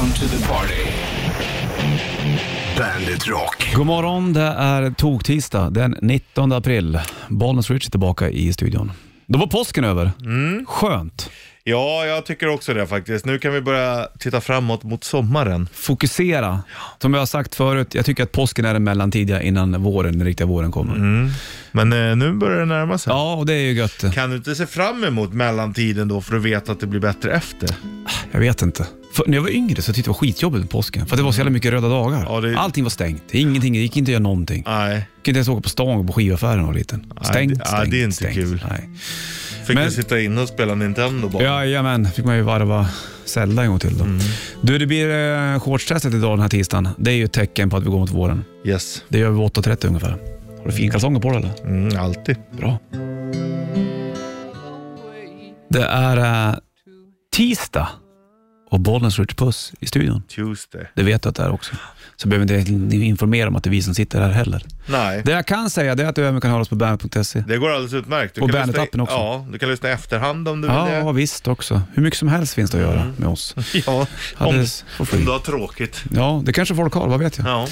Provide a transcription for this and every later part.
Welcome to the party. Bandit Rock. God morgon, det är tog-tisdag den 19 april. Bollnäs Rich är tillbaka i studion. Då var påsken över. Skönt. Ja, jag tycker också det faktiskt. Nu kan vi börja titta framåt mot sommaren. Fokusera. Som jag har sagt förut, jag tycker att påsken är den mellantidiga innan våren, den riktiga våren kommer. Men eh, nu börjar det närma sig. Ja, och det är ju gött. Kan du inte se fram emot mellantiden då för att veta att det blir bättre efter? Jag vet inte. För när jag var yngre så tyckte jag det var skitjobbigt med påsken. För att det var så jävla mycket röda dagar. Ja, det- Allting var stängt. Ingenting, det gick inte att göra någonting. Nej. Jag kunde inte ens åka på stan och på skivaffären när jag var liten. Stängt, det- ja, stängt, det är inte stängt. kul. Nej. Fick Men- du sitta inne och spela Nintendo bara? Jajamän, fick man ju varva Zelda en gång till då. Mm. Du, det blir eh, shortstestet idag den här tisdagen. Det är ju ett tecken på att vi går mot våren. Yes. Det gör vi 8.30 ungefär. Har du finkalsonger på dig eller? Mm, alltid. Bra. Det är eh, tisdag och Bollnäs Rich Puss i studion. Tuesday. Det vet du att det är också. Så behöver inte informera om att det är vi som sitter här heller. Nej. Det jag kan säga det är att du även kan höra oss på bandet.se. Det går alldeles utmärkt. Du Och Bandet-appen också. Ja, du kan lyssna i efterhand om du vill Ja, det. visst också. Hur mycket som helst finns det att göra med oss. Ja, Alldeles om, om du har tråkigt. Ja, det kanske folk har, vad vet jag. Ja.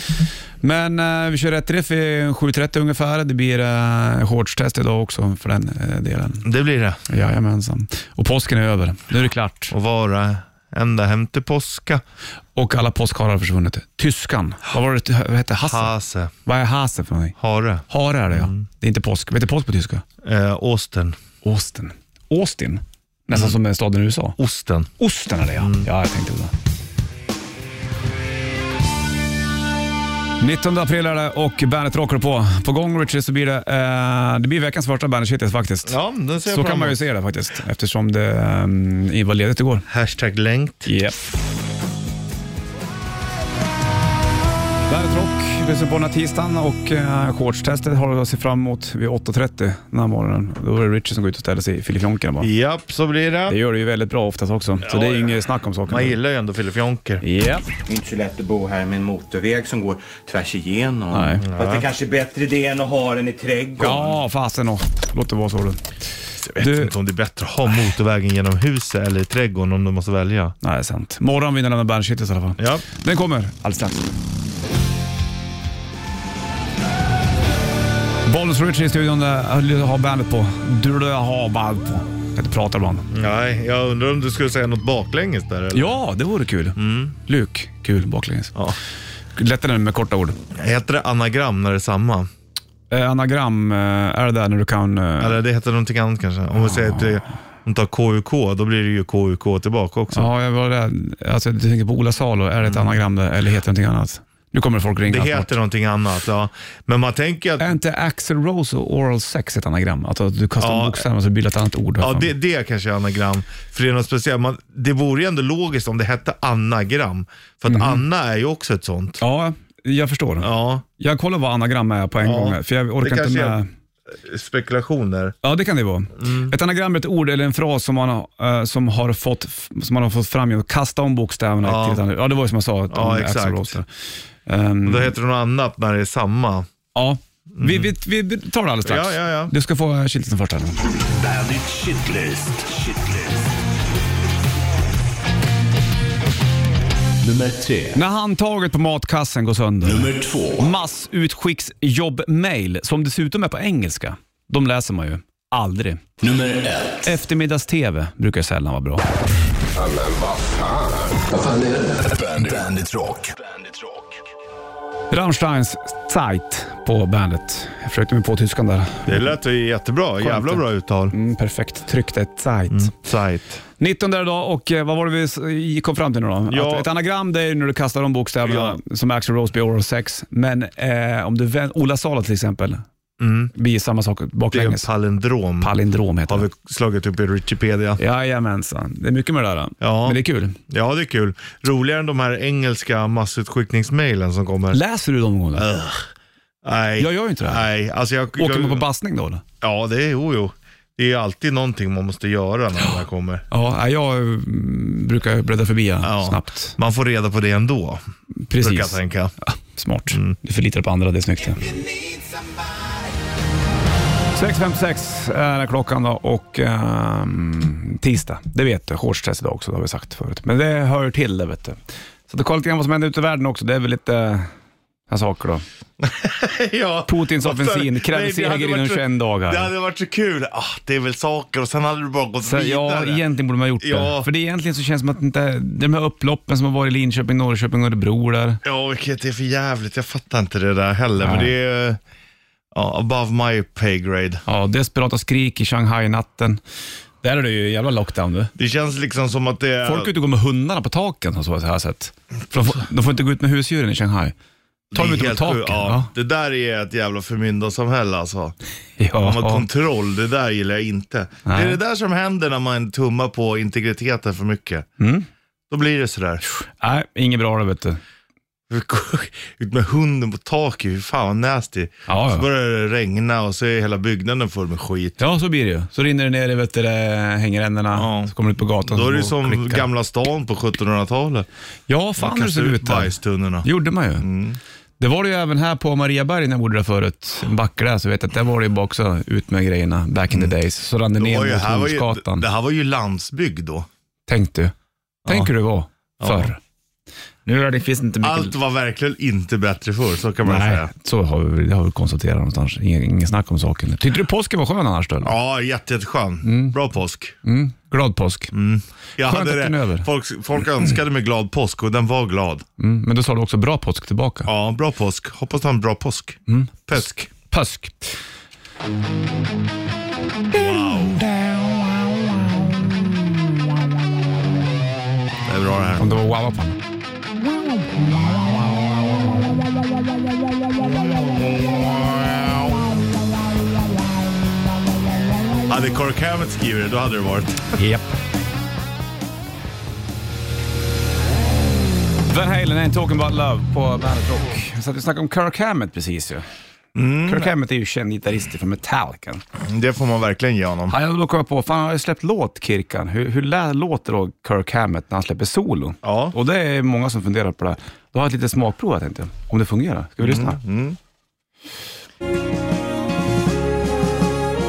Men eh, vi kör rätt riff i 7.30 ungefär. Det blir uh, shortstest idag också för den eh, delen. Det blir det. Jajamensan. Och påsken är över. Nu är det klart. Och vara ända hem till påska. Och alla påskharar har försvunnit. Tyskan. Vad var det? Vad hette Hasse? Hase. Vad är Hase för någonting? Hare. Hare är det ja. Det är inte påsk. Vad heter påsk på tyska? Eh, Osten. Austin. Austin? Nästan som en stad i USA. Osten. Osten är det ja. Ja, jag tänkte på det. 19 april är det och Bandet rockar på. På gång Richard så blir det, eh, det blir veckans första Bandet Shitlist faktiskt. Ja, den ser jag så fram kan man ju emot. se det faktiskt eftersom det um, var ledigt igår. Hashtag längt. Yep. Bandet Rock lyssnar på den här tisdagen och uh, shortstestet har vi att se fram emot vid 8.30 den här morgonen. Då är det Richard som går ut och ställer sig i filifjonkerna bara. Japp, så blir Det det. gör det ju väldigt bra oftast också, så det är ja. inget snack om saken. Man gillar ju ändå filifjonker. Yep. Det är inte så lätt att bo här med en motorväg som går tvärs igenom. Nej. Fast det kanske är bättre det än att ha den i trädgården. Ja, fasen och. Låt det vara så du. Jag vet Du- inte om det är bättre att ha motorvägen genom huset eller i trädgården om du måste välja. Nej, sant. Morgon vinner den med Bandshittis i alla fall. Ja. Den kommer alldeles strax. Bollnäs Richie i studion, där har bandet på. Du har bandet på. Jag kan inte prata ibland. Nej, jag undrar om du skulle säga något baklänges där eller? Ja, det vore kul. Luk, kul baklänges. Ja. Lättare med korta ord. Heter det anagram när det är samma? Eh, anagram, eh, är det där när du kan... Eh, Eller det heter någonting annat kanske? Om vi säger att det, om tar KUK, då blir det ju KUK tillbaka också. ja, jag var där. Alltså, du tänker på Ola Salo, är det ett anagram där, eller heter det någonting annat? Nu kommer folk ringa. Det heter någonting annat, ja. Men man tänker att Är inte Axel Rose och Oral Sex ett anagram? Alltså att du kastar Ja. om bokstäverna och så blir det ett annat ord. Ja, det, det kanske är anagram. För det är något speciellt. Man, det vore ju ändå logiskt om det hette anagram. För att Anna är ju också ett sånt. ja, jag förstår. Ja, Jag kollar vad anagram är på en Ja, gång, för jag orkar inte med. Spekulationer. Ja, det kan det vara. Mm. Ett anagram är ett ord eller en fras som man, har, eh, som har, fått, som man har fått fram genom att kasta om bokstäverna Ja. till. Ja, det var ju som jag sa. Ja, exakt. Ehm, Då heter det något annat när det är samma. ja. Vi, vi, vi tar det alldeles strax. Ja, ja, ja. Du ska få uh, chilten först här. nu. Bandit Shitlist. Shitlist. Nummer tre. När handtaget på matkassen går sönder. Nummer två. Massutskicksjobb-mail, som dessutom är på engelska. De läser man ju aldrig. Nummer ett. Eftermiddags-TV brukar sällan vara bra. Bandit, Bandit Rock. Bandit Rock. Rammsteins Zeit på bandet. Jag försökte mig på tyskan där. Det lät ju jättebra. Jävla bra uttal. Mm, perfekt. Tryckte Zeit. Sajt. 19 där idag och eh, vad var det vi kom fram till nu då? Ja. Att ett anagram det är när du kastar de bokstäverna som Axl Rose blir oral sex. Men eh, om du vänder, Ola Salo till exempel, Mm. blir samma sak Det är en baklänges. palindrom. Palindrom heter har det. vi slagit upp i Wikipedia. Jajamensan. Det är mycket med det där. Ja. Men det är kul. Ja, det är kul. Roligare än de här engelska massutskickningsmailen som kommer. Läser du dem gånger? Nej. Jag gör ju inte det. Nej, alltså jag... Åker jag, man på bassning då eller? Ja, det är jo, jo. Det är alltid någonting man måste göra när de här kommer. Ja, jag mm, brukar bläddra förbi Ja. snabbt. Man får reda på det ändå, brukar jag Precis. tänka. Smart. Mm. Du förlitar på andra, det är snyggt. det. 6.56 är klockan då och ehm, tisdag. Det vet du. Shortstest idag också, det har vi sagt förut. Men det hör till det vet du. Så att kolla lite grann vad som händer ute i världen också. Det är väl lite här saker då. ja. Putins offensiv det hade seger inom så- 21 dagar. Det hade varit så kul. Ah, det är väl saker och sen hade du bara gått Så, vidare. ja, egentligen borde man ha gjort det. Ja. För det egentligen så känns det som att inte, de här upploppen som har varit i Linköping, Norrköping och Örebro där. Ja, vilket är för jävligt. Jag fattar inte det där heller. Men Nej. det är ja, above my pay grade. Ja, desperata skrik i Shanghai-natten. Där är det ju jävla lockdown du. Det känns liksom som att det är... Folk är ute och går med hundarna på taken och så jag sett. För de, får, de får inte gå ut med husdjuren i Shanghai. Ta dem Det ut på taken. sjukt. Ja, Det där är ett jävla förmyndarsamhälle alltså. Ja. Man har kontroll, det där gillar jag inte. Det Nej. är det där som händer när man tummar på integriteten för mycket. Mm. Då blir det sådär. Nej, inget bra det vet du. Ut med hunden på taket, hur fan vad nasty. Ja, Så ja. börjar det regna och så är hela byggnaden full med skit. ja, så blir det ju. Så rinner det ner i vet du, det, hängrännorna, Ja. så kommer du ut på gatan. Då är det och som klickar. Gamla stan på 1700-talet. Ja, fan hur det kastar ser ut ut där. bajstunnorna. Gjorde man ju. Mm. Det var det ju även här på Mariaberg när jag bodde där förut. En backe där, så vet jag att där var det ju bara också ut med grejerna back in the days. Så rann det Mm. Ner var ju, mot här var ju, Hornsgatan. det här var ju landsbygd då. Tänk du. Tänk hur det var förr. Nu det, finns inte mycket... Allt var verkligen inte bättre förr, så kan man Nej, säga. så har vi, har vi konstaterat någonstans. Ingen, ingen snack om saken. Tyckte du påsken var skön annars då? eller? Ja, jätte, jätteskön. Bra påsk. Mm. Glad påsk. Jag Skönt hade att den är över. Folk, folk önskade mig glad påsk och den var glad. Mm. Men då sa du också bra påsk tillbaka. Ja, bra påsk. Hoppas du har en bra påsk. Mm. Påsk. Påsk. Det är bra det här. Om det var wow på. Hade Kirk Hammett skrivit det, då hade det varit. Japp. Van Halen, Ain't Talking About Love på Bandet Rock. Vi satt och snackade om Kirk Hammett precis ju. Kirk Hammett är ju känd gitarrist från Metallica. Det får man verkligen ge honom. Ja, då kom jag på, fan han har ju släppt låt, Kirkan. Hur, hur låter då Kirk Hammett när han släpper solo? Ja. Och det är många som funderar på det. Då har jag ett litet smakprov jag tänkte, om det fungerar. Ska vi lyssna? mm.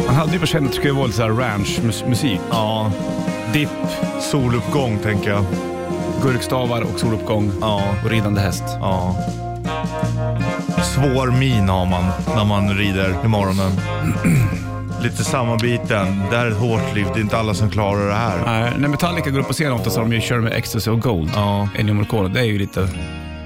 Han hade ju på känn att det skulle vara lite här ranch-musik. Ja, Dipp, soluppgång tänker jag. gurkstavar och soluppgång Ja, och ridande häst. ja. Svår min har man när man rider i morgonen. Lite sammanbiten. Det här är ett hårt liv. Det är inte alla som klarar det här. Nej, när Metallica går upp på scen ofta så har de ju kör med Ecstasy och Gold. Ja. Ennio Morricone. Det är ju lite,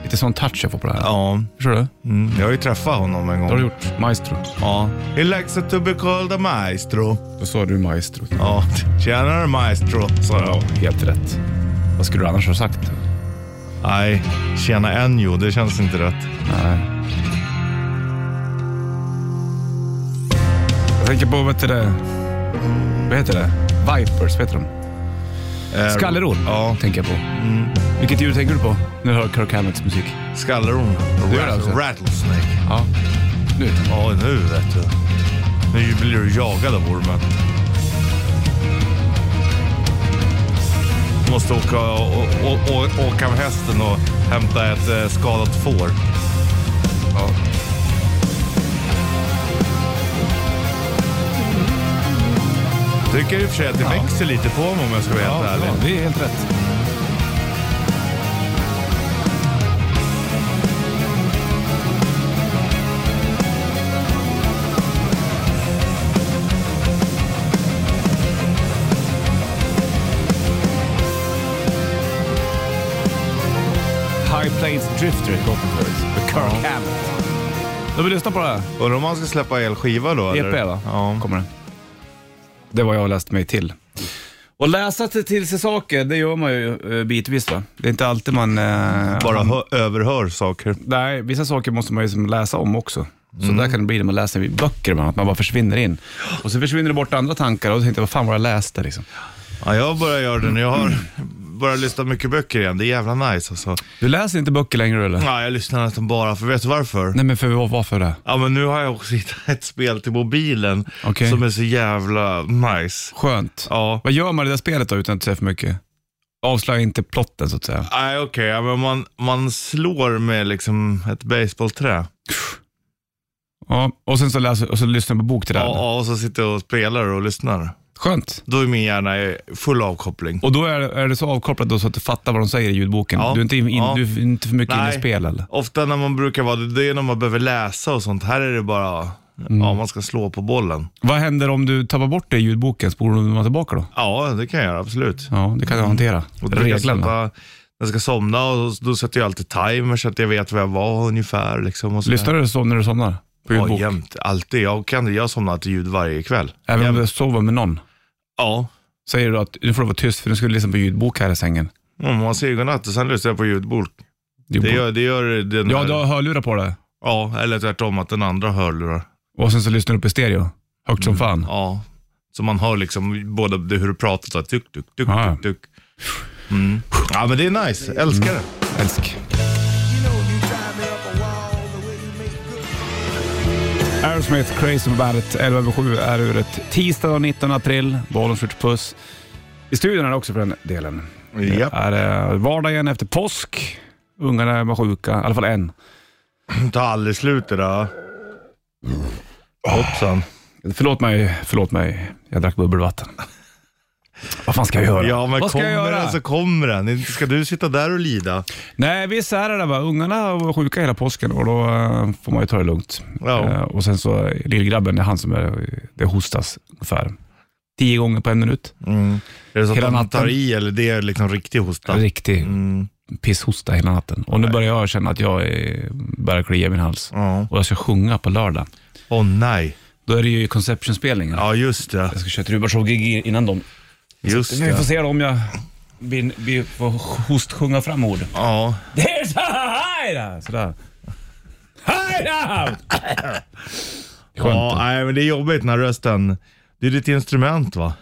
lite sån touch jag får på det här. Ja, Förstår du? mm. jag har ju träffat honom en gång. Det har du gjort. Maestro. Ja. He likes to be called a maestro. Då sa du maestro. Ja, tjänare maestro, sa Ja, jag. helt rätt. Vad skulle du annars ha sagt? Nej, tjäna Enjo, det känns inte rätt. Nej. Jag tänker på, vet du det? Vad heter det? Vipers, vet du de? Eh, Ja, tänker jag på. Vilket djur tänker du på när du hör Kirk Hammetts musik? gör det alltså? Rattlesnake. Ja, nu. Ja, nu vet du. Nu blir du jagad av ormen. Måste åka, å, å, å, åka med hästen och hämta ett eh, skadat får. Ja. Tycker i och för sig att det växer lite på mig om jag ska vara helt ärlig. ja, det är helt rätt. High Plains Drifter förut. Med Kirk Hammett. Då vill lyssna på det här. Undrar om man ska släppa elskiva då? eller? EP va? Ja. Kommer det. Det var jag har läst mig till. Och läsa till, sig saker, det gör man ju eh, bitvis va. Det är inte alltid man... Eh, Bara hö- överhör saker. Nej, vissa saker måste man ju som läsa om också. Så där kan det bli när man läser böcker, att man bara försvinner in. Och så försvinner det bort andra tankar och då tänkte jag, vad fan var jag läste liksom. Ja, jag börjar göra det nu. Jag har börjat lyssna mycket böcker igen. Det är jävla nice alltså. Du läser inte böcker längre eller? Ja, jag lyssnar nästan bara, för vet du varför? Nej men för varför det? Ja, men nu har jag också hittat ett spel till mobilen Okej. som är så jävla nice. Skönt. Ja. Vad gör man i det där spelet då utan att säga för mycket? Avslöja inte plotten så att säga. Nej, okej. ja, men man, man slår med liksom ett baseballträ. Ja, och sen så, läser, och så lyssnar på bok till det Ja, ja, och så sitter jag och spelar och lyssnar. Skönt. Då är min hjärna full avkoppling. Och då är, är det så avkopplat då så att du fattar vad de säger i ljudboken? Ja. Du, är inte in, Ja. du är inte för mycket inne i spel eller? Ofta när man brukar vara det, det är när man behöver läsa och sånt. Här är det bara, Mm. ja man ska slå på bollen. Vad händer om du tappar bort det i ljudboken? Spolar du tillbaka då? Ja, det kan jag göra, absolut. Ja, det kan du hantera. Reglerna. jag ska somna och då sätter jag alltid timer så att jag vet var jag var ungefär. Liksom, och Lyssnar du så när du somnar? På Ja, jämt. Alltid. Jag, kan, jag somnar till ljud varje kväll. Även om Jämt. du sover med någon? Ja. Säger du att nu får du vara tyst för nu ska du lyssna på ljudbok här i sängen? Mm, man säger godnatt och sen lyssnar jag på ljudbok. Ljudbok. Det gör, det gör den Ja, här, du har hörlurar på dig. ja, eller tvärtom att den andra hörlurar. Och sen så lyssnar du på stereo. Högt som fan. Ja. Så man hör liksom både det, hur du pratar, så här, tuk, tuk, tuk, Ja. tuk, tuk. Mm. Ja, men det är nice. Älskar det. Älsk. Aerosmith, Crazy på bandet. 11 över 7 är uret. Tisdag den 19 april. Bollen skjuts puss. I studion är det också för den delen. Japp. Det är eh, vardag igen efter påsk. Ungarna var sjuka, i alla fall en. Tar aldrig slut det där. Hoppsan. Förlåt mig, förlåt mig. Jag drack bubbelvatten. Vad fan ska jag göra? Ja, men Vad ska jag kommer göra? den så kommer den. Inte ska du sitta där och lida. Nej, visst är det det. Va? Ungarna var sjuka hela påsken och då eh, får man ju ta det lugnt. Ja. Eh, och sen så eh, lillgrabben, det är han som är, det hostas ungefär tio gånger på en minut. Mm. Är det så Hela att man natten. tar i eller det är liksom riktig hosta? Riktig Mm. pisshosta hela natten. Och nu börjar jag känna att jag eh, börjar klia i min hals. Ja. Och jag ska sjunga på lördag. Åh nej. Då är det ju Conception-spelningen. Ja, just det. Jag ska köra Trubarshow-gig innan dem. Just Vi får se då om jag blir, blir, får hostsjunga fram ord. Ja. There's a hide! Sådär. Skönt. ja, nej men det är jobbigt när rösten, det är ditt instrument va?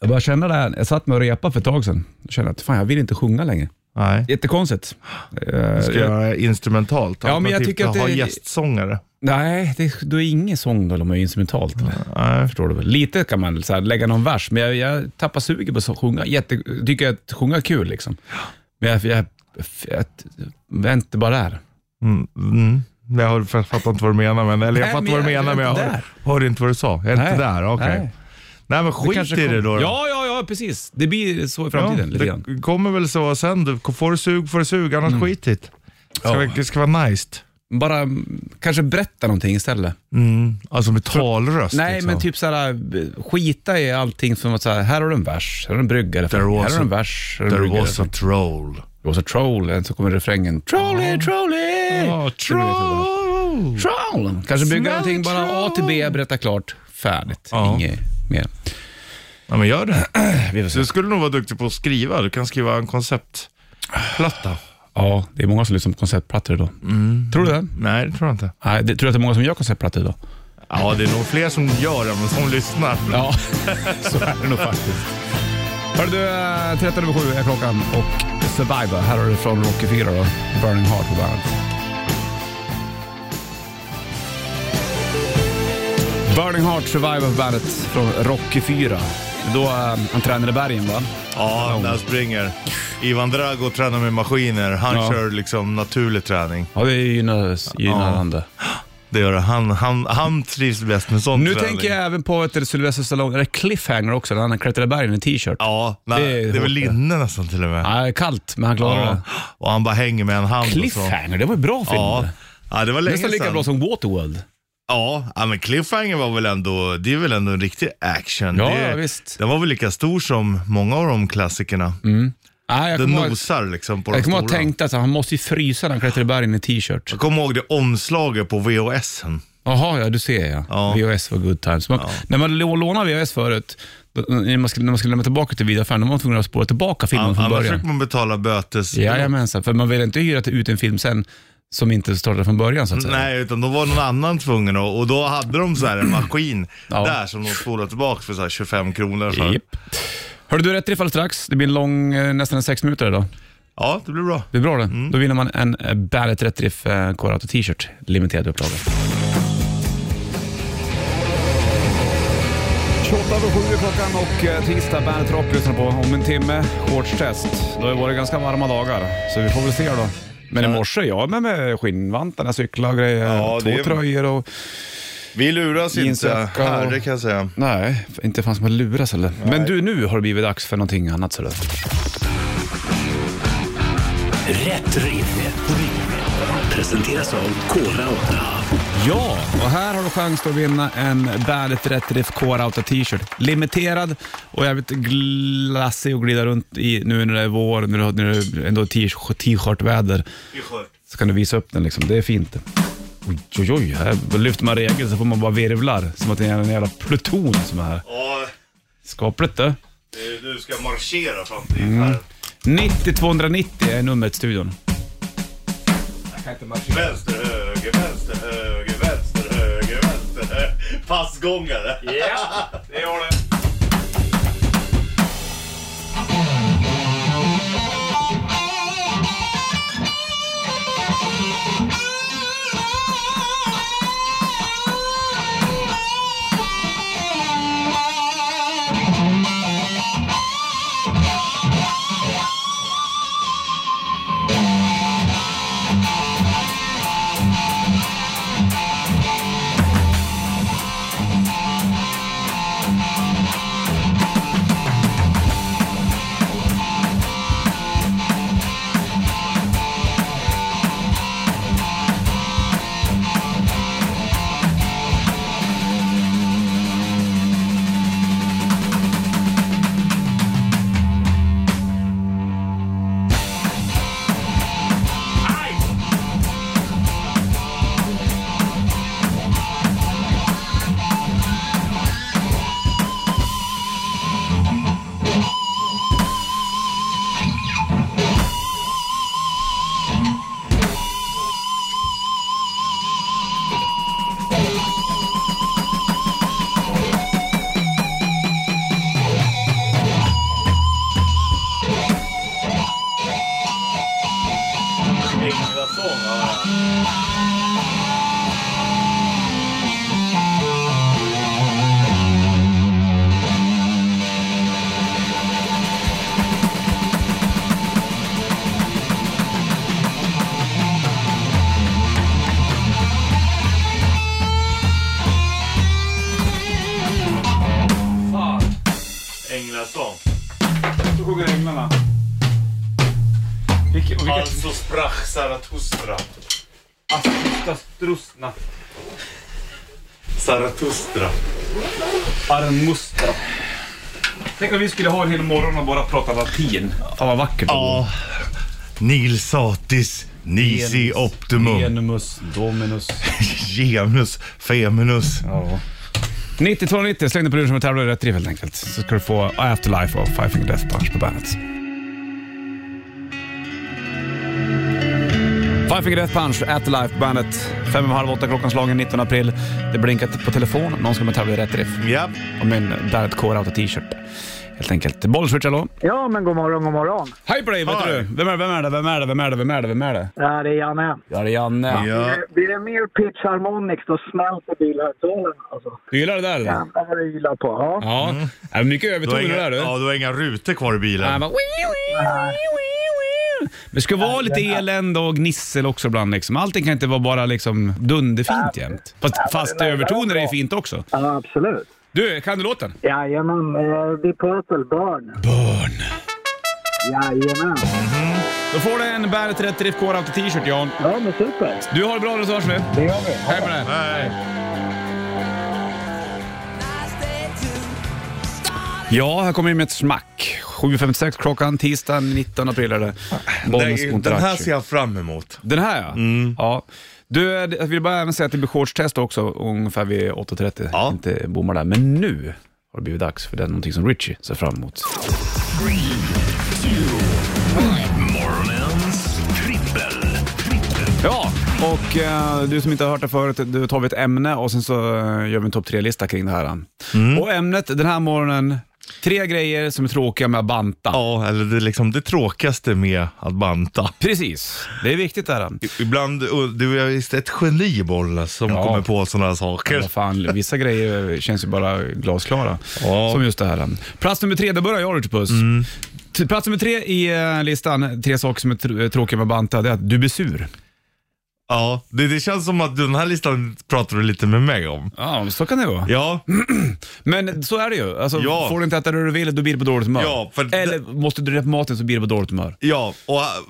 Jag började känna det här. Jag satt med och repa för ett tag sedan. Jag kände att fan, jag vill inte sjunga längre. Nej. Jättekonstigt. Eh, Ska jag- göra instrumentalt? Ja, men jag tycker att ha det- gästsångare? Nej, det, då är ingen sång då, man är instrumentalt. Nej. Förstår du? Lite kan man så här, lägga någon vers, men jag, jag tappar suget på att sjunga. Jätte, tycker att sjunga är kul liksom. Men jag, jag, jag, jag inte bara där. Mm. Mm. Jag fattar inte vad du menar, men, eller jag Nej, fattar men vad du menar, men jag hör, hörde inte vad du sa. Jag är inte där, okej. Nej. Nej. men skit kanske i det då. då. Ja, ja, ja, precis. Det blir så i framtiden lite grann. det kommer väl så sen. Du får du sug får du sug, annars skit i det. Ska, Ja. Det ska vara nice. Bara mm, kanske berätta någonting istället. Mm. Alltså med talröst. Nej, liksom. men typ såhär, skita i allting som att säga, här har du en vers, här har du en brygga, eller There här har du en vers, här har du en There brygga. was a troll. There was a troll, and så kommer refrängen. Trolly, trolly! Ja, troll. Troll! Kanske bygga Smell någonting, bara A till B, berätta klart, färdigt. Ja. Inget mer. Ja, men gör det. Vi får Du skulle nog vara duktig på att skriva. Du kan skriva en konceptplatta. Ja, det är många som lyssnar på konceptplattor idag. Mm. Tror du det? Nej, det tror jag inte. Nej, det, tror du att det är många som gör konceptplattor idag? Ja, det är nog fler som gör det, men som lyssnar. Ja, så är det nog faktiskt. Hörru du, eh, 13 över 7 är klockan och Survivor, här har du från Rocky 4 då, Burning Heart på bandet. Burning Heart Survivor på bandet från Rocky 4. Då uh, han tränar i bergen va? Ja, när han springer. Ivan Drago tränar med maskiner. Han Ja. kör liksom naturlig träning. Ja, det är gynnande. gynnande. Det gör det. Han, han, han trivs bäst med sån Nu träning. tänker jag även på ett Sylvester Stallone, eller Cliffhanger också, när han klättrar i bergen i t-shirt. Ja, nej, Det det är är, väl hårt det. linne nästan till och med. Ja, det är kallt, men han klarar Ja. det. Och han bara hänger med en hand och så. Cliffhanger, det var en bra film. Ja. ja, det var länge Nästan lika sedan. bra som Waterworld. Ja, ja, men Cliffhanger var väl ändå, det är väl ändå en riktig action. Ja, det, ja, visst. Den var väl lika stor som många av de klassikerna. Nej, jag Den kommer ihåg- nosar liksom på de jag kommer ihåg stora. att han måste ju frysa när han klättrar i bergen i t-shirt. Jag kommer ihåg det omslaget på VHSen. Jaha, ja du ser ja. Ja. VHS var good times. Man, När man lå- lånade VHS förut, då, när, man skulle, när man skulle lämna tillbaka till videoaffären, då var man tvungen att spåra tillbaka filmen från Annars fick början. man betala bötes. Jajamensan, för man vill inte hyra ut en film sen som inte startade från början så att säga. Nej, utan då var någon annan tvungen och, och då hade de så här en maskin Ja. där som de spolade tillbaka för så här 25 kronor. Så. Japp. Hörru du, rätt riff alldeles strax. Det blir en lång, eh, nästan en sex minuter idag. Ja, det blir bra. Det är bra det. Då vinner man en eh, Bandet Rätt Riff eh, Core Auto t-shirt, limiterad upplaga. 28 över 7 är klockan och eh, tisdag Bandet Rock lyssnar på. Om en timme, shortstest. Då har det varit ganska varma dagar, så vi får väl se då. Men i morse, jag är med med skinnvantarna, cyklar och grejer, Ja, två det är- tröjor och Vi luras inte, och- herre kan jag säga. Nej, inte fanns man luras eller. Men du, nu har det blivit dags för någonting annat sådär. Rätt riff. Presenteras av Kora 8. Ja, och här har du chans att vinna en Bandet Rätt Riff Core Auto t-shirt. Limiterad och jävligt glassig att glida runt i nu när det är vår, när det när det är ändå är t-shirt-väder. Så kan du visa upp den liksom, det är fint. Oj, oj, oj, här lyfter man regeln så får man bara virvlar som att det är en jävla pluton som är här. Ja, Skapligt du. du ska marschera fram till mm. 90 290 är numret till studion. Vänster, höger, vänster, höger, vänster, höger, vänster, höger. Passgångare. Ja, det gör det. Zarathustra. Astastrusna. Zarathustra. Armustra. Tänk om vi skulle ha en hel morgon och bara prata latin. Fan vad vackert det Ja. Nil satis, nisi optimum, Genumus, dominus. genus, feminus. Ja. 9290, släng dig på luren som en tävlar i rätt riff helt enkelt. Så ska du få Afterlife av Five Finger Death Punch på bandet. Five Finger Death Punch, Afterlife på bandet. Fem och halv åtta klockan slagen 19 april. Det blinkar på telefon. Någon ska med tävla i rätt riff. Ja. Och med en Barrett Core Auto t-shirt. Helt enkelt. Bollswitch, hallå? Ja, men god morgon, god morgon. Hej på dig, vet Hej. du? Vem är, vem är det? Vem är det? Vem är det? Vem är det? Vem är det? Ja, det är Janne. Ja, det är Janne. Ja. Blir det- Blir det mer pitch harmonics då smälter bilhögtalarna alltså. Du gillar det där eller? Jävlar vad du gillar på. Ja. Ja. ja mycket övertoner inga, där du. ja, du har inga rutor kvar i bilen. bara, Men det ska vara lite elände och gnissel också ibland. Liksom. Allting kan inte vara bara liksom dunderfint jämt. Fast, fast övertoner är ju fint också. ja, absolut. Du, kan du låten? Jajamän, eh, Deep Purple, Burn. Burn. Jajamän. Då får du en Bandet Rätt Riff Core Auto t-shirt Jan. Ja, men super. Du har det bra så hörs vi. Det gör vi. Hej med dig. Nej. Ja, här kommer vi med ett smack. 7.56 klockan, tisdag 19 april är det. Bollnäs Den, mot den här ser jag fram emot. Den här ja. Mm. ja. Du, jag vill bara även säga att det blir shortstest också ungefär vid 8.30. Ja. Inte bommar där. Men nu har det blivit dags för det är någonting som Richie ser fram emot. Morgonens trippel. trippel. Ja, och eh, du som inte har hört det förut, då tar vi ett ämne och sen så eh, gör vi en topp tre-lista kring det här. Och ämnet den här morgonen, tre grejer som är tråkiga med att banta. Ja, eller det, är liksom det tråkigaste med att banta. Precis, det är viktigt det här. I- Ibland, och du är visst ett geni Bollnäs som Ja. kommer på sådana här saker. Vad fan, vissa grejer känns ju bara glasklara. Ja. Som just det här. Plats nummer tre, där börjar jag Richard Puss. T- Plats nummer tre i eh, listan, tre saker som är tr- tråkiga med att banta, det är att du blir sur. Ja, det, det känns som att den här listan pratar du lite med mig om. Ja, så kan det vara. Ja, Men så är det ju. Alltså, Ja. Får du inte äta det du vill, då blir det på dåligt humör. Ja, för Eller måste du rätt på maten så blir det på dåligt humör. ja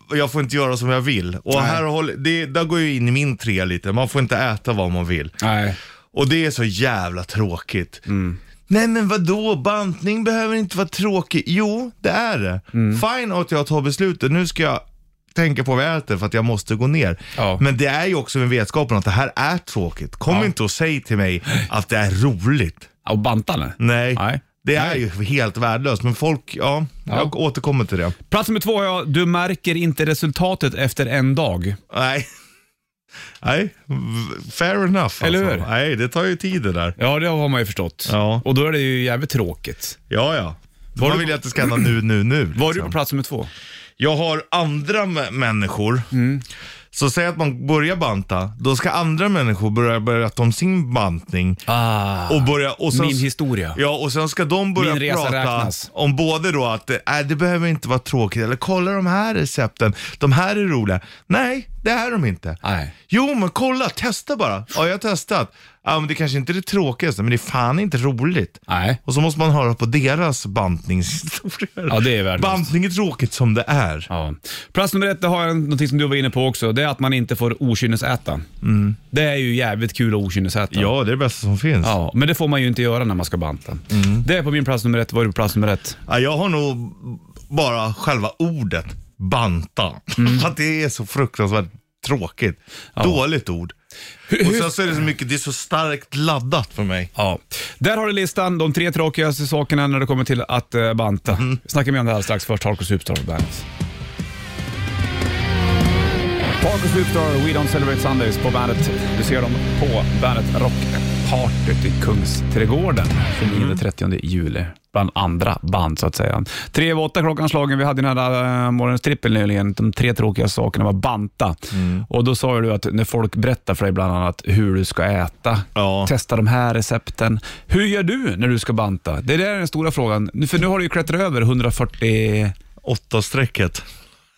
och jag får inte göra som jag vill. Och här håller, det, där går ju in i min tre lite. Man får inte äta vad man vill. Nej. Och det är så jävla tråkigt. Mm. Nej men vadå, bantning behöver inte vara tråkigt. Jo, det är det. Mm. Fine att jag tar beslutet, nu ska jag tänka på vad jag äter för att jag måste gå ner. Ja. Men det är ju också med vetskapen att det här är tråkigt. Kom Ja. inte och säg till mig att det är roligt. Och banta eller? Nej, Nej. det är Nej. ju helt värdelöst. Men folk, ja, Ja. jag återkommer till det. Plats nummer två, ja, du märker inte resultatet efter en dag. Nej. Nej, fair enough Eller alltså. hur? Nej, det tar ju tid det där. Ja, det har man ju förstått. Ja. Och då är det ju jävligt tråkigt. Ja, ja. Var Man du- vill ju att det ska hända nu, nu, nu. Var du liksom. på plats nummer två? Jag har andra människor. Mm. Så säg att man börjar banta, då ska andra människor börja berätta om sin bantning. Ah, Och börja, och sen, min historia. Ja, och sen ska de börja prata räknas. om både då att äh, det behöver inte vara tråkigt, eller kolla de här recepten, de här är roliga. Nej, det är de inte. Nej. Jo, men kolla, testa bara. Ja, jag har testat. Ja, men det kanske inte är det tråkigaste, men det är fan inte roligt. Nej. Och så måste man höra på deras bantningshistorier. Ja, det är värdelöst. Bantning är tråkigt som det är. Ja. Plats nummer ett, det har jag någonting som du var inne på också. Det är att man inte får okynnesäta. Det är ju jävligt kul att okynnesäta. Mm. Ja, det är det bästa som finns. Ja. Ja, men det får man ju inte göra när man ska banta. Mm. Det är på min plats nummer ett. Var du på plats nummer ett? jag har nog bara själva ordet banta. För att det är så fruktansvärt tråkigt. Dåligt ord. Och sen så är det så mycket, det är så starkt laddat för mig. Ja. Där har du listan, de tre tråkigaste sakerna när det kommer till att uh, banta. Mm. Vi snackar mer om det här strax. Först Hardcore Superstar på bandet. Hardcore Superstar, We Don't Celebrate Sundays på bandet. Du ser dem på bandet Rockpartyt i Kungsträdgården 29-30 juli. Bland andra band så att säga. Tre över åtta klockan slagen. Vi hade den här uh, morgonens trippel nyligen. De tre tråkiga sakerna var banta. Mm. Och då sa du att när folk berättar för dig bland annat hur du ska äta, Ja. testa de här recepten. Hur gör du när du ska banta? Det där är den stora frågan. För nu har du ju klättrat över 140... Åtta strecket.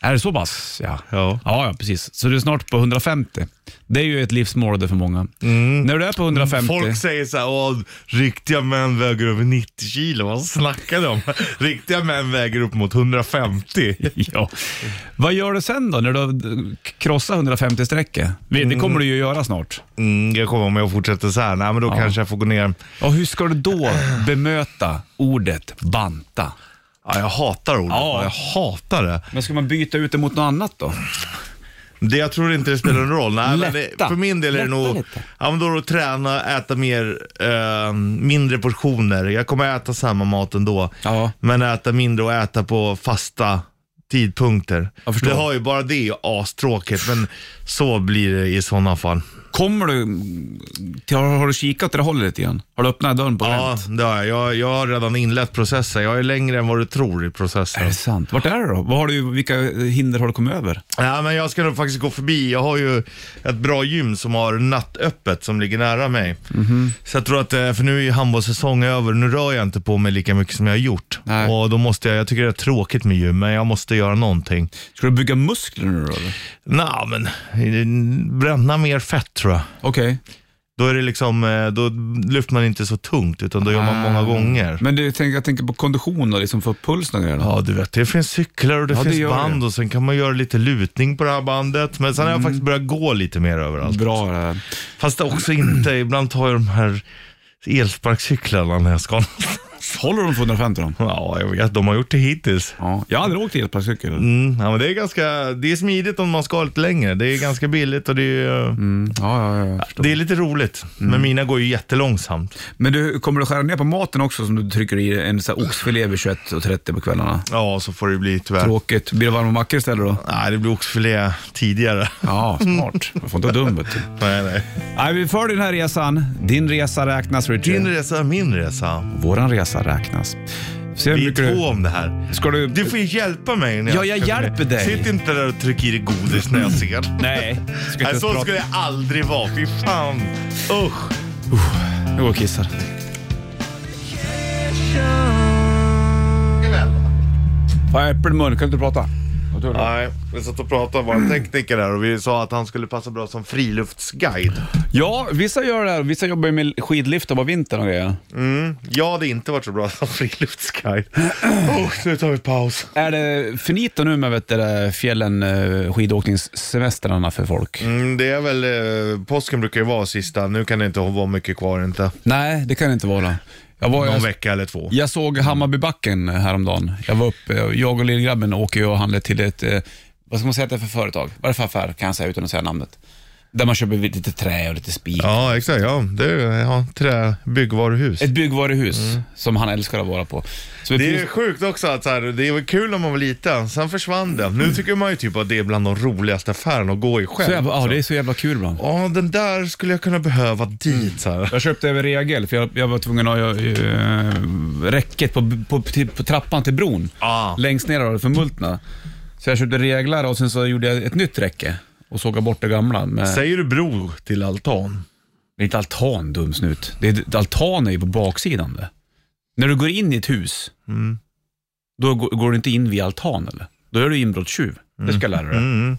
Är det så pass? Ja. Ja. Ja, ja, precis. Så du är snart på 150. Det är ju ett livsmål det för många. När du är på 150... Folk säger så här, åh, riktiga män väger över 90 kilo. Vad snackar de om? riktiga män väger upp mot 150. Ja. Vad gör du sen då när du har krossat 150-strecket? Det det kommer du ju göra snart. Mm, jag kommer om jag fortsätter så här, nej men då kanske jag får gå ner. Och hur ska du då bemöta ordet banta? Ja, jag hatar ordet. Ja. Jag hatar det. Men ska man byta ut det mot något annat då? Det jag tror inte det spelar någon roll. Nej, men det, för min del är det Lätta nog, lite. ja men då att träna, äta mer, eh, mindre portioner. Jag kommer äta samma mat ändå. Ja. Men äta mindre och äta på fasta tidpunkter. Jag förstår. Det har ju bara det är astråkigt, men så blir det i sådana fall. Kommer du... Till, har, har du kikat åt det hållet lite grann? Har du öppnat dörren på Ja, det har jag. jag. Jag har redan inlett processen. Jag är längre än vad du tror i Är processen. det sant? Vart är det då? Vad har du, vilka hinder har du kommit över? Ja, men jag ska nog faktiskt gå förbi. Jag har ju ett bra gym som har nattöppet som ligger nära mig. Mhm. Så jag tror att, eh, för nu är ju handbollssäsongen över, nu rör jag inte på mig lika mycket som jag har gjort. Nej. Och då måste jag, jag tycker det är tråkigt med gym, men jag måste göra någonting. Ska du bygga muskler nu då? Nej, men eh, bränna mer fett tror jag. Okej. Då är det liksom, eh, då lyfter man inte så tungt, utan då gör man många Ah. gånger. Men det, jag, tänker, jag tänker på kondition och liksom få pulsen och. Ja, du vet, det finns cyklar och det Ja, det finns gör band och sen kan man göra lite lutning på det här bandet. Men sen har jag faktiskt börjat gå lite mer överallt. Bra det här. Fast också inte, ibland tar jag de här elsparkcyklarna när jag ska. Håller de för 150 då? Ja, jag vet, de har gjort det hittills. Ja. Jag har aldrig åkt elsparkcykel. Mm, ja, men det är ganska, det är smidigt om man ska lite längre. Det är ganska billigt och det är, Mm. Ja, ja, ja. det är lite roligt. Mm. Men mina går ju jättelångsamt. Men du, kommer du skära ner på maten också som du trycker i en så här oxfilé vid 21.30 på kvällarna? Ja, så får det bli tyvärr. Tråkigt. Blir det varma mackor istället då? Nej, det blir oxfilé tidigare. Ja, smart. Man får inte vara dum vet du. nej, nej. Nej, vi följer den här resan. Din resa räknas Richard. Din resa, min resa. Våran resa räknas. Se hur Vi är mycket du- två om det här. Ska du... Du får ju hjälpa mig. När Ja, jag ska- hjälper dig. Sitt inte där och tryck i dig godis när jag ser. Nej, ska Nej, så prata. skulle jag aldrig vara. Fy fan. Usch. Jag går och kissar. Fan, äppelmun. Kan du inte prata? Tull. Nej, vi satt och pratade med vår tekniker där och vi sa att han skulle passa bra som friluftsguide. Ja, vissa gör det här. Vissa jobbar ju med skidliftar på vintern och grejer. Mm, jag hade inte varit så bra som friluftsguide. Oh, nu tar vi paus. Är det finito nu med vet du, fjällen, eh, skidåkningssemestrarna för folk? Mm, det är väl, eh, påsken brukar ju vara sista, nu kan det inte vara mycket kvar inte. Nej, det kan det inte vara. Jag, var, Någon jag, vecka eller två. jag såg Hammarbybacken häromdagen. Jag var uppe, jag och lillgrabben åker och handlar till ett, eh, vad ska man säga att det är för företag? Vad är det för affär kan jag säga utan att säga namnet? Där man köper lite trä och lite spik. Ja, exakt. Ja, det är ja, trä, byggvaruhus. Ett byggvaruhus som han älskar att vara på. Så Mm. Det är sjukt också att så här, det var kul när man var liten, sen försvann det. Nu tycker man ju typ att det är bland de roligaste affärerna att gå i själv. så jävla, ja, det är så jävla kul ibland. Ja, den där skulle jag kunna behöva dit. Så här. Jag köpte över regel, för jag, jag var tvungen att ha uh, räcket på, på, till, på trappan till bron. Ah. Längst ner var det förmultna. Så jag köpte reglar och sen så gjorde jag ett nytt räcke och sågade bort det gamla. Med, Säger du bro till altan? Det är inte altan, dumsnut. Det är, altan är ju på baksidan. Det. När du går in i ett hus, Mm. då går, går du inte in via altan eller? Då är du inbrottstjuv. Det ska jag lära dig. Mm.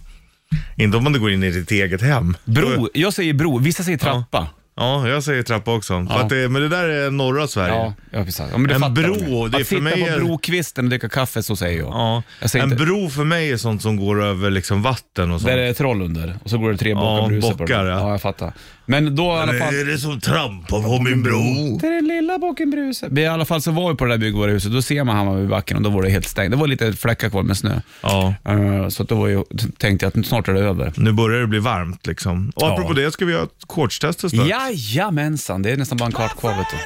Inte om man går in i ditt eget hem. Bro, jag säger bro, vissa säger trappa. Ja, jag säger trappa också. För Ja. att det, men det där är norra Sverige. Ja, ja precis. Ja, men det En fattar bro, de. det är Att för sitta mig på är- brokvisten och dricka kaffe, så säger jag. Ja. Jag säger En inte- bro för mig är sånt som går över liksom vatten och sånt. Där är det troll under och så går det tre bockar Ja, brusar på bockar, det. ja. Ja, jag fattar. Men då i alla fall... Är det som trampar på min bro? Det är den lilla bocken brusar. Men I alla fall så var vi på det där byggvaruhuset, då ser man Hammarbybacken och då var det helt stängt. Det var lite fläckar kvar med snö. Ja. Eh, Så då var ju, tänkte jag att snart är det över. Nu börjar det bli varmt liksom. Och Ja. apropå det ska vi göra ett shortstest snart. Jajamensan, det är nästan bara en kvart kvar vet du.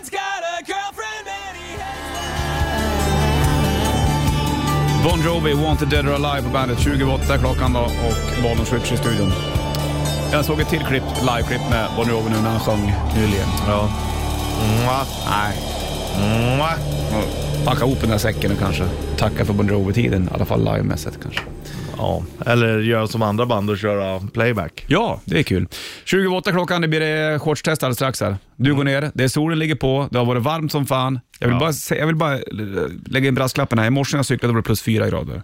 Bon Jovi, Wanted Dead or Alive på bandet. 28 klockan då och Bollnäs Switch i studion. Jag såg ett till klipp, live-klipp med Bon Jovi nu när han sjöng nyligen. Ja. Mwah. Nej, Mwah. packa ihop den där säcken nu kanske. Tacka för Bon Jovi-tiden, i alla fall livemässigt kanske. Ja. Eller göra som andra band och köra playback. Ja, det är kul. 28 klockan, det blir det shortstest alldeles strax här. Du går ner, det är solen ligger på, det har varit varmt som fan. Jag vill, Ja. bara, se, jag vill bara lägga in brasklappen här. I morse när jag cyklade var det plus fyra grader.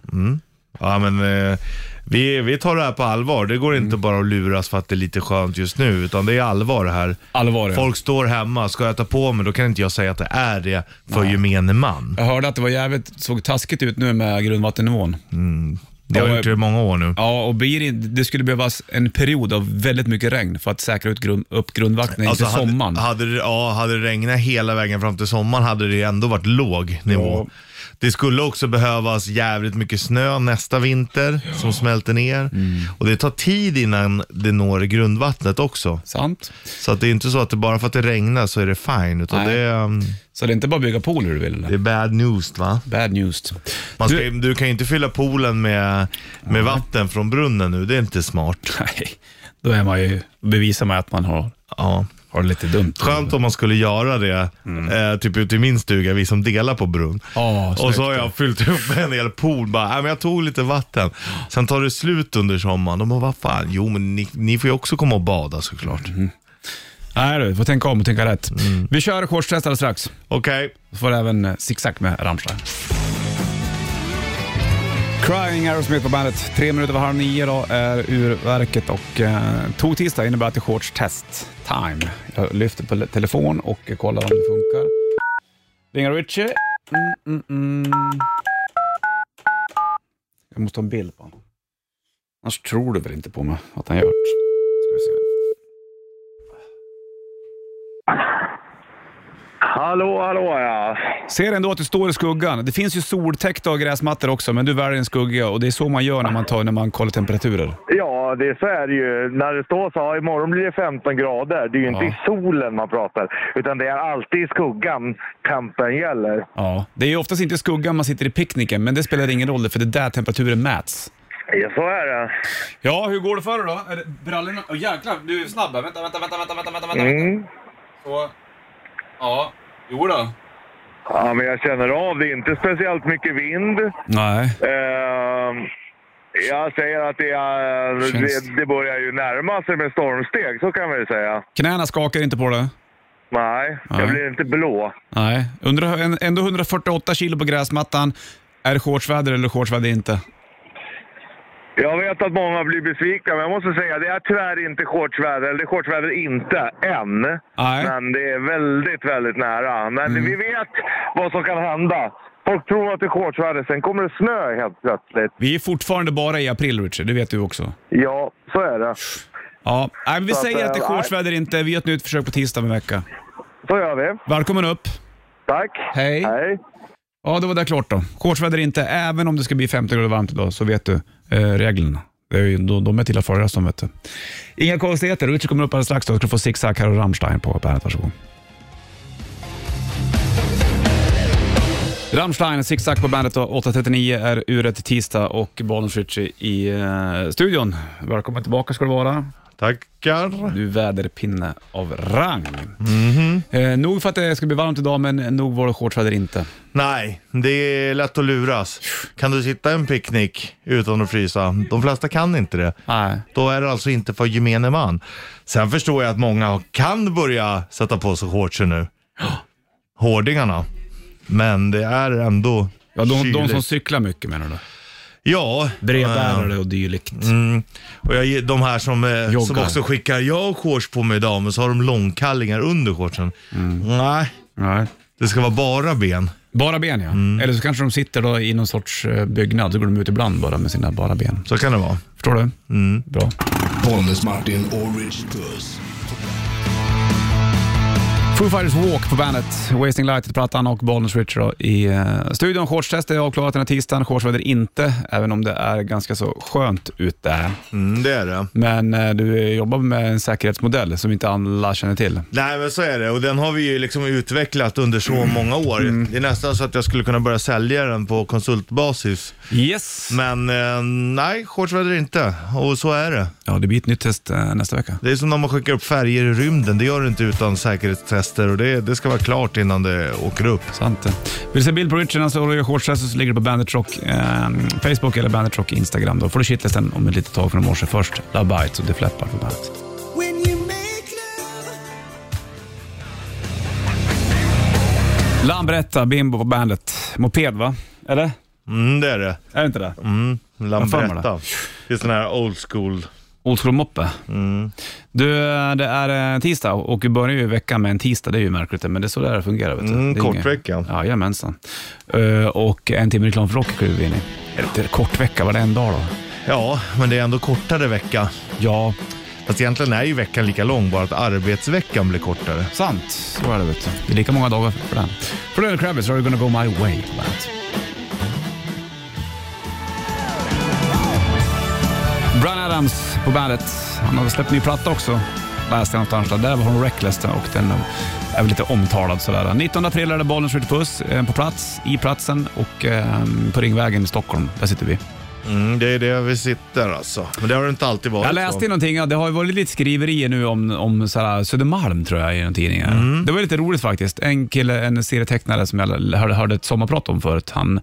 Ja men eh, vi, vi tar det här på allvar. Det går inte bara att luras för att det är lite skönt just nu, utan det är allvar det här. Allvar ja. Folk står hemma, ska jag ta på mig, då kan inte jag säga att det är det för gemene man. Jag hörde att det var jävligt, såg taskigt ut nu med grundvattennivån. Det har gjort det i många år nu. Ja, och blir det, det skulle behövas en period av väldigt mycket regn för att säkra ut grund, upp grundvattnet inför hade, sommaren. Hade det, ja, hade det regnat hela vägen fram till sommaren hade det ändå varit låg nivå. Ja. Det skulle också behövas jävligt mycket snö nästa vinter som smälter ner. Mm. Och det tar tid innan det når grundvattnet också. Sant? Så att det är inte så att det bara för att det regnar så är det fine. Utan Nej. det um, Så det är inte bara att bygga pool hur du vill? det Eller? är bad news va? Bad news. Man ska, Du- du, kan ju inte fylla poolen med, med vatten från brunnen nu. Det är inte smart. Nej, då är man ju, bevisar man att man har, Ja. Har det lite dumt. Skönt om man skulle göra det, eh, typ ute i min stuga, vi som delar på brunn. Ja, och så har jag fyllt upp en hel pool, bara, äh, men jag tog lite vatten. Sen tar det slut under sommaren. De bara, vad fan, jo men ni, ni får ju också komma och bada såklart. Nej du, får tänka om och tänka rätt. Vi kör shortstest alldeles strax. Okej, Så får även eh, zigzag med Rammstein. Crying Aerosmith på bandet. Tre minuter över halv nio då är urverket och eh, tog tisdag innebär att det är shortstest time. Jag lyfter på telefon och kollar om det funkar. Ringer Richie. Mm, mm, mm. Jag måste ha en bild på honom. Annars tror du väl inte på mig att han gör det. Ska vi se. Hallå, hallå ja. Ser ändå att du står i skuggan. Det finns ju soltäckta gräsmattor också, men du väljer en skugga och det är så man gör när man, tar, när man kollar temperaturer. Ja, det är så är det ju. När det står så här, imorgon blir det 15 grader. Det är ju inte Ja. i solen man pratar, utan det är alltid i skuggan kampen gäller. Ja. Det är ju oftast inte i skuggan man sitter i picknicken, men det spelar ingen roll för det är där temperaturen mäts. Ja, så är det. Ja, hur går det för dig då? Är det brallorna? Åh jäklar, du är snabb här. Vänta, vänta, vänta, vänta, vänta, vänta, vänta. Mm. Så. Ja, jo då. Ja, men jag känner av det. är inte speciellt mycket vind. Nej. Ehm, jag säger att det, är, det, det börjar ju närma sig med stormsteg, så kan vi väl säga. Knäna skakar inte på det? Nej, Nej. jag blir inte blå. Nej. Under, ändå 148 kilo på gräsmattan. Är det shortsväder eller shortsväder inte? Jag vet att många blir besvikna, men jag måste säga det är tyvärr inte shortsväder. Eller det är shortsväder inte, än. Nej. Men det är väldigt, väldigt nära. Men vi vet vad som kan hända. Folk tror att det är shortsväder, sen kommer det snö helt plötsligt. Vi är fortfarande bara i april, Richard. Det vet du också. Ja, så är det. Ja, Nej, vi Så att, säger att det är eh, shortsväder inte. Vi gör ett nytt försök på tisdag om en vecka. Så gör vi. Välkommen upp. Tack. Hej. Hej. Ja, då var det klart då. Shortsväder inte, även om det ska bli 50 grader varmt idag, så vet du Eh, reglerna. Är de, de är till att följas de vet du. Inga konstigheter. Richard kommer upp alldeles strax. Då. Du ska få Zigzag här och Rammstein på bandet. Varsågod. Rammstein, Zigzag på bandet. 8.39 är uret tisdag och Bonus i eh, studion. Välkommen tillbaka ska du vara. Tackar. Du väderpinne av rang. Eh, nog för att det ska bli varmt idag, men nog var det shortsväder inte. Nej, det är lätt att luras. Kan du sitta en picknick utan att frysa? De flesta kan inte det. Nej. Då är det alltså inte för gemene man. Sen förstår jag att många kan börja sätta på sig shortsen nu. Hårdingarna. Men det är ändå Ja, de, de kyligt. som cyklar mycket menar du? Ja. Brevbärare och dylikt. Mm. Och jag, de här som, eh, som Joggar. också skickar, jag har shorts på mig idag, men så har de långkallingar under shortsen. Nej, Nej. det ska vara bara ben. Bara ben ja. Eller så kanske de sitter då i någon sorts eh, byggnad, så går de ut ibland bara med sina bara ben. Så kan det vara. Förstår du? Bra. Bollnäs Martin och Rich Puss. Foo Fighters Walk på bandet, Wasting Light-plattan och Bollnäs Richard i uh, studion. Shortstest är avklarat den här tisdagen, shortsväder inte, även om det är ganska så skönt ute. Mm, det är det. Men eh, du jobbar med en säkerhetsmodell som inte alla känner till. Nej men så är det och den har vi ju liksom utvecklat under så många år. Det är nästan så att jag skulle kunna börja sälja den på konsultbasis. Yes. Men eh, nej, shortsväder inte. Och så är det. Ja, det blir ett nytt test eh, nästa vecka. Det är som när man skickar upp färger i rymden. Det gör du inte utan säkerhetstester och det, det ska vara klart innan det åker upp. Sant det. Vill du se bild på Richard när han gör shortstest så ligger det på Bandit Rock eh, Facebook eller Bandit Rock Instagram. Då får du shitlisten om ett litet tag från morse. Först Love Bites och The Flappar på bandet. Lambretta, Bimbo på bandet. Moped va? Eller? Mm, det är det. Är det inte det? Mm, Lambretta. Det är sån här old school. Old school moppe. Mm. Du, det är eh, tisdag och vi börjar ju veckan med en tisdag. Det är ju märkligt men det är så det fungerar. Vet du. Mm, kort inget- vecka. Jajamensan. Uh, och en timme reklam för rock kliver vi in i. Inte kort vecka? Var det en dag då? Ja, men det är ändå kortare vecka. Ja, Fast egentligen är ju veckan lika lång, bara att arbetsveckan blir kortare. sant. Så är det vet du. Det är lika många dagar för den. För Lenny Kravitz, Are You Gonna Go My Way bandet. Brian Adams på bandet. Han har släppt ny platta också. Läste jag någonstans. där. Där var hon Reckless och den är väl lite omtalad sådär. 19 april är det Bollnäs Puss eh, på plats, i platsen och eh, på Ringvägen i Stockholm. Där sitter vi. Mm, det är det vi sitter alltså. Men det har det inte alltid varit Jag läste så. någonting, ja, det har ju varit lite skriverier nu om, om såhär, Södermalm tror jag i någon tidning. Mm. Det var lite roligt faktiskt. En kille, en serietecknare som jag hörde, hörde ett sommarprat om förut, han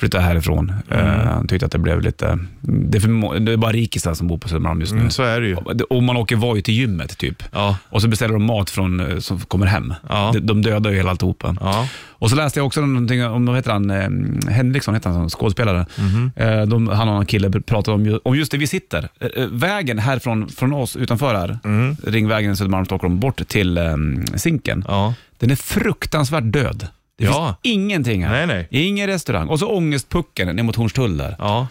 flyttade härifrån. Mm. Eh, tyckte att det blev lite, det är, för, det är bara rikisar som bor på Södermalm just nu. Mm, så är det ju. Och man åker Voi till gymmet typ. Ja. Och så beställer de mat från, eh, som kommer hem. Ja. De, de dödar ju hela alltihopa. Ja. Och så läste jag också någonting om, vad heter han, eh, Henriksson heter han, som skådespelare. Eh, de, han och en kille pratade om, om just det vi sitter. Eh, vägen härifrån från oss utanför här, Ringvägen i Södermalm, Stockholm, bort till eh, Zinken. Den är fruktansvärt död. Det Ja. finns ingenting här. Nej, nej. Ingen restaurang. Och så ångestpucken ner mot Hornstull där. Ja.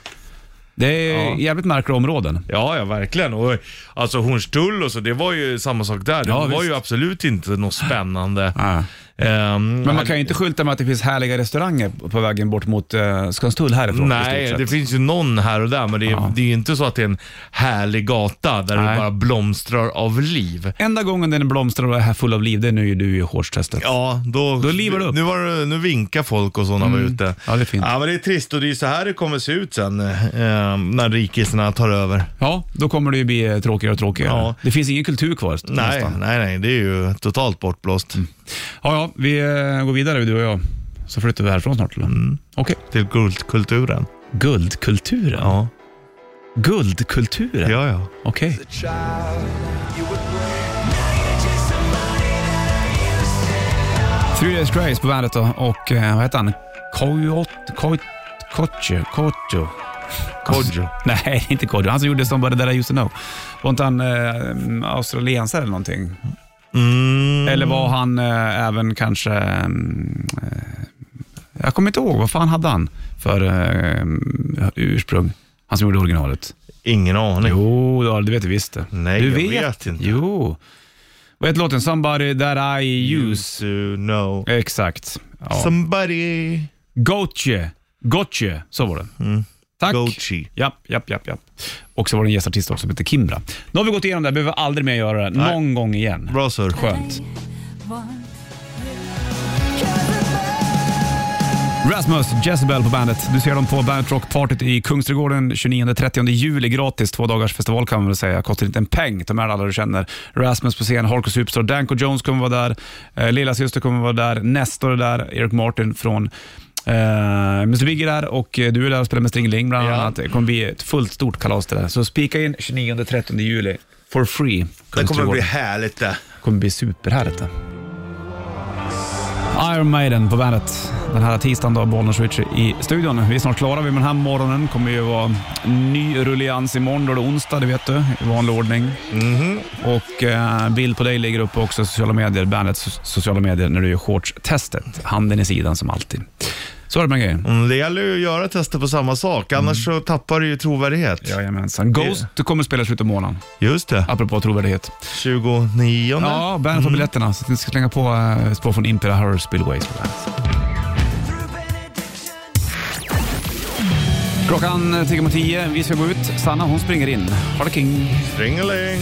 Det är Ja. jävligt märkliga områden. Ja, ja verkligen. Och, alltså Hornstull och så, det var ju samma sak där. Det Ja, var visst. ju absolut inte något spännande. Ja. Ehm, Men man kan ju inte skylta med att det finns härliga restauranger på vägen bort mot uh, Skanstull härifrån. i Nej, stort det sett. finns ju någon här och där, men det är, det är ju inte så att det är en härlig gata där Nej. det bara blomstrar av liv. Enda gången den blomstrar och är här full av liv, det är nu du i shortstestet. Ja, då, Då livar det upp. Nu, var det, nu vinkar folk och sådana var ute. Ja, det är fint. Ja, men det är trist och det är så här det kommer se ut sen eh, när rikisarna tar över. Ja, då kommer det ju bli eh, tråkigare och tråkigare. Ja. Det finns ingen kultur kvar Nej, nästan. nej, nej, det är ju totalt bortblåst. Ja, ja, vi eh, går vidare du och jag. Så flyttar vi härifrån snart eller? Mm. Okej. Till guldkulturen. Guldkulturen? Ja, Guldkulturen? ja, ja. Okej. Three Days Grace på bandet då och eh, vad heter han? Coyote... Cocho... Cocho... Kodjo. Nej, inte Kodjo. Han som gjorde Somebody That I Used To Know. Var inte han eh, australiensare eller någonting? Mm. Eller var han eh, även kanske... mm, eh, jag kommer inte ihåg. Vad fan hade han för eh, ursprung? Han som gjorde originalet. Ingen aning. Jo, ja, det vet du visst det. Nej, du jag vet inte. Jo. Vad heter låten? Somebody That I Use. To know. Exakt. Ja. Somebody. Gotche. Gotche, så var det. Tack. Gochi. Japp, japp, japp, japp. Och så var det en gästartist också som heter Kimbra. Nu har vi gått igenom det, behöver aldrig mer göra det. Någon gång igen. Bra surr. Skönt. Rasmus, Jezebel på bandet. Du ser dem på Bandet Rock Partyt i Kungsträdgården 29-30 juli gratis. Två dagars festival kan man väl säga. Kostar inte en peng. Ta med alla du känner. Rasmus på scen, Harko Superstar, Danko Jones kommer vara där. Eh, Lilla syster kommer vara där. Nestor är där. Erik Martin från Uh, Mr Big är där och eh, du är där och spelar med Stringeling bland Ja. annat. Det kommer bli ett fullt stort kalas det där. Så spika in 29-30 juli for free. Det kommer bli härligt det. kommer bli superhärligt det. Iron Maiden på bandet. Den här tisdagen då, Bollnäs Richie i studion. Vi är snart klara med den här morgonen. kommer ju vara ny rullians imorgon då det är onsdag, det vet du, i vanlig ordning. Och eh, bild på dig ligger uppe också i sociala medier, bandets sociala medier, när du gör shortstestet. Handen i sidan som alltid. Så är det med grejen. Mm, det gäller ju att göra tester på samma sak, mm. annars så tappar du ju trovärdighet. Jajamensan. Ghost du kommer spela i slutet av månaden, Just det. apropå trovärdighet. 29. Ja, bär bandet på mm. biljetterna, så att ni ska slänga på eh, spår från Impera Horror Spillways på. Klockan eh, tickar mot tio, vi ska gå ut. Sanna hon springer in. Ha det king. Ringeling.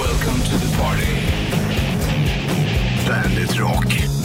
Welcome to the party. Bandit Rock.